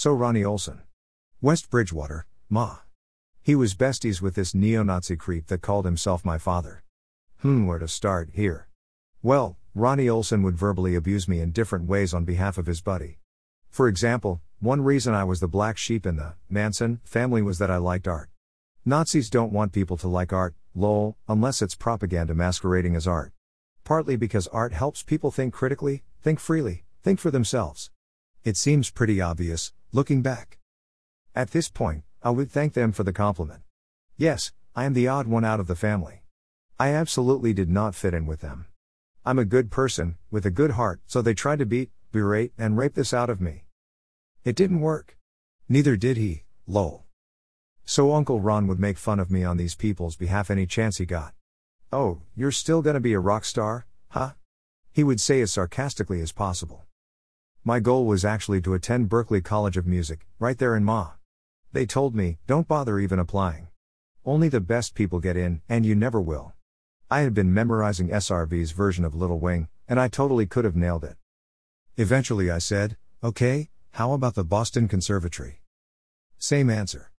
so Ronnie Olson. West Bridgewater, Ma. He was besties with this neo Nazi creep that called himself my father. Hmm, where to start here? Well, Ronnie Olson would verbally abuse me in different ways on behalf of his buddy. For example, one reason I was the black sheep in the Manson family was that I liked art. Nazis don't want people to like art, lol, unless it's propaganda masquerading as art. Partly because art helps people think critically, think freely, think for themselves. It seems pretty obvious, looking back. At this point, I would thank them for the compliment. Yes, I am the odd one out of the family. I absolutely did not fit in with them. I'm a good person, with a good heart, so they tried to beat, berate, and rape this out of me. It didn't work. Neither did he, lol. So Uncle Ron would make fun of me on these people's behalf any chance he got. Oh, you're still gonna be a rock star, huh? He would say as sarcastically as possible. My goal was actually to attend Berklee College of Music, right there in Ma. They told me, don't bother even applying. Only the best people get in, and you never will. I had been memorizing SRV's version of Little Wing, and I totally could have nailed it. Eventually I said, okay, how about the Boston Conservatory? Same answer.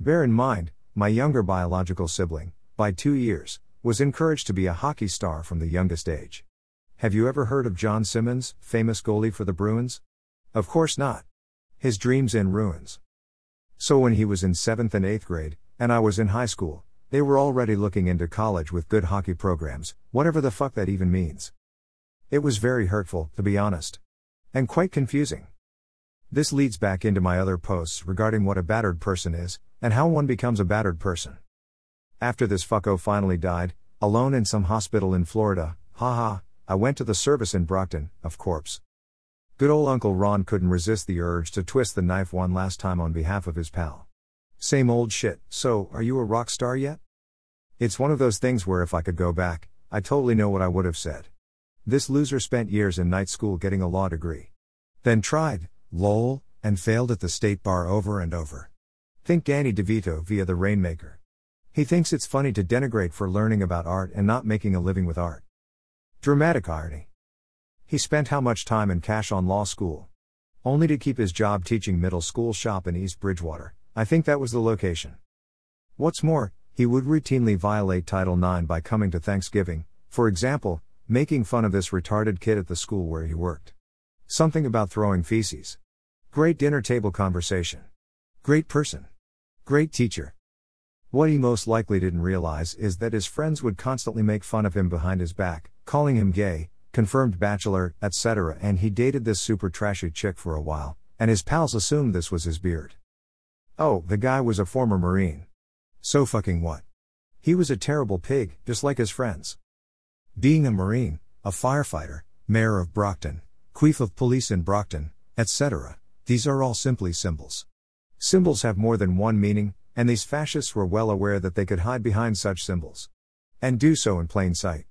Bear in mind, my younger biological sibling, by two years, was encouraged to be a hockey star from the youngest age. Have you ever heard of John Simmons, famous goalie for the Bruins? Of course not. His dreams in ruins. So when he was in 7th and 8th grade, and I was in high school, they were already looking into college with good hockey programs, whatever the fuck that even means. It was very hurtful, to be honest. And quite confusing. This leads back into my other posts regarding what a battered person is, and how one becomes a battered person. After this fucko finally died, alone in some hospital in Florida, haha, I went to the service in Brockton, of corpse. Good old Uncle Ron couldn't resist the urge to twist the knife one last time on behalf of his pal. Same old shit, so, are you a rock star yet? It's one of those things where if I could go back, I totally know what I would have said. This loser spent years in night school getting a law degree. Then tried, lol, and failed at the state bar over and over. Think Danny DeVito via The Rainmaker. He thinks it's funny to denigrate for learning about art and not making a living with art. Dramatic irony. He spent how much time and cash on law school? Only to keep his job teaching middle school shop in East Bridgewater. I think that was the location. What's more, he would routinely violate Title IX by coming to Thanksgiving, for example, making fun of this retarded kid at the school where he worked. Something about throwing feces. Great dinner table conversation. Great person. Great teacher. What he most likely didn't realize is that his friends would constantly make fun of him behind his back, calling him gay, confirmed bachelor, etc., and he dated this super trashy chick for a while, and his pals assumed this was his beard. Oh, the guy was a former Marine. So fucking what? He was a terrible pig, just like his friends. Being a Marine, a firefighter, mayor of Brockton, queef of police in Brockton, etc., these are all simply symbols. Symbols have more than one meaning, and these fascists were well aware that they could hide behind such symbols. And do so in plain sight.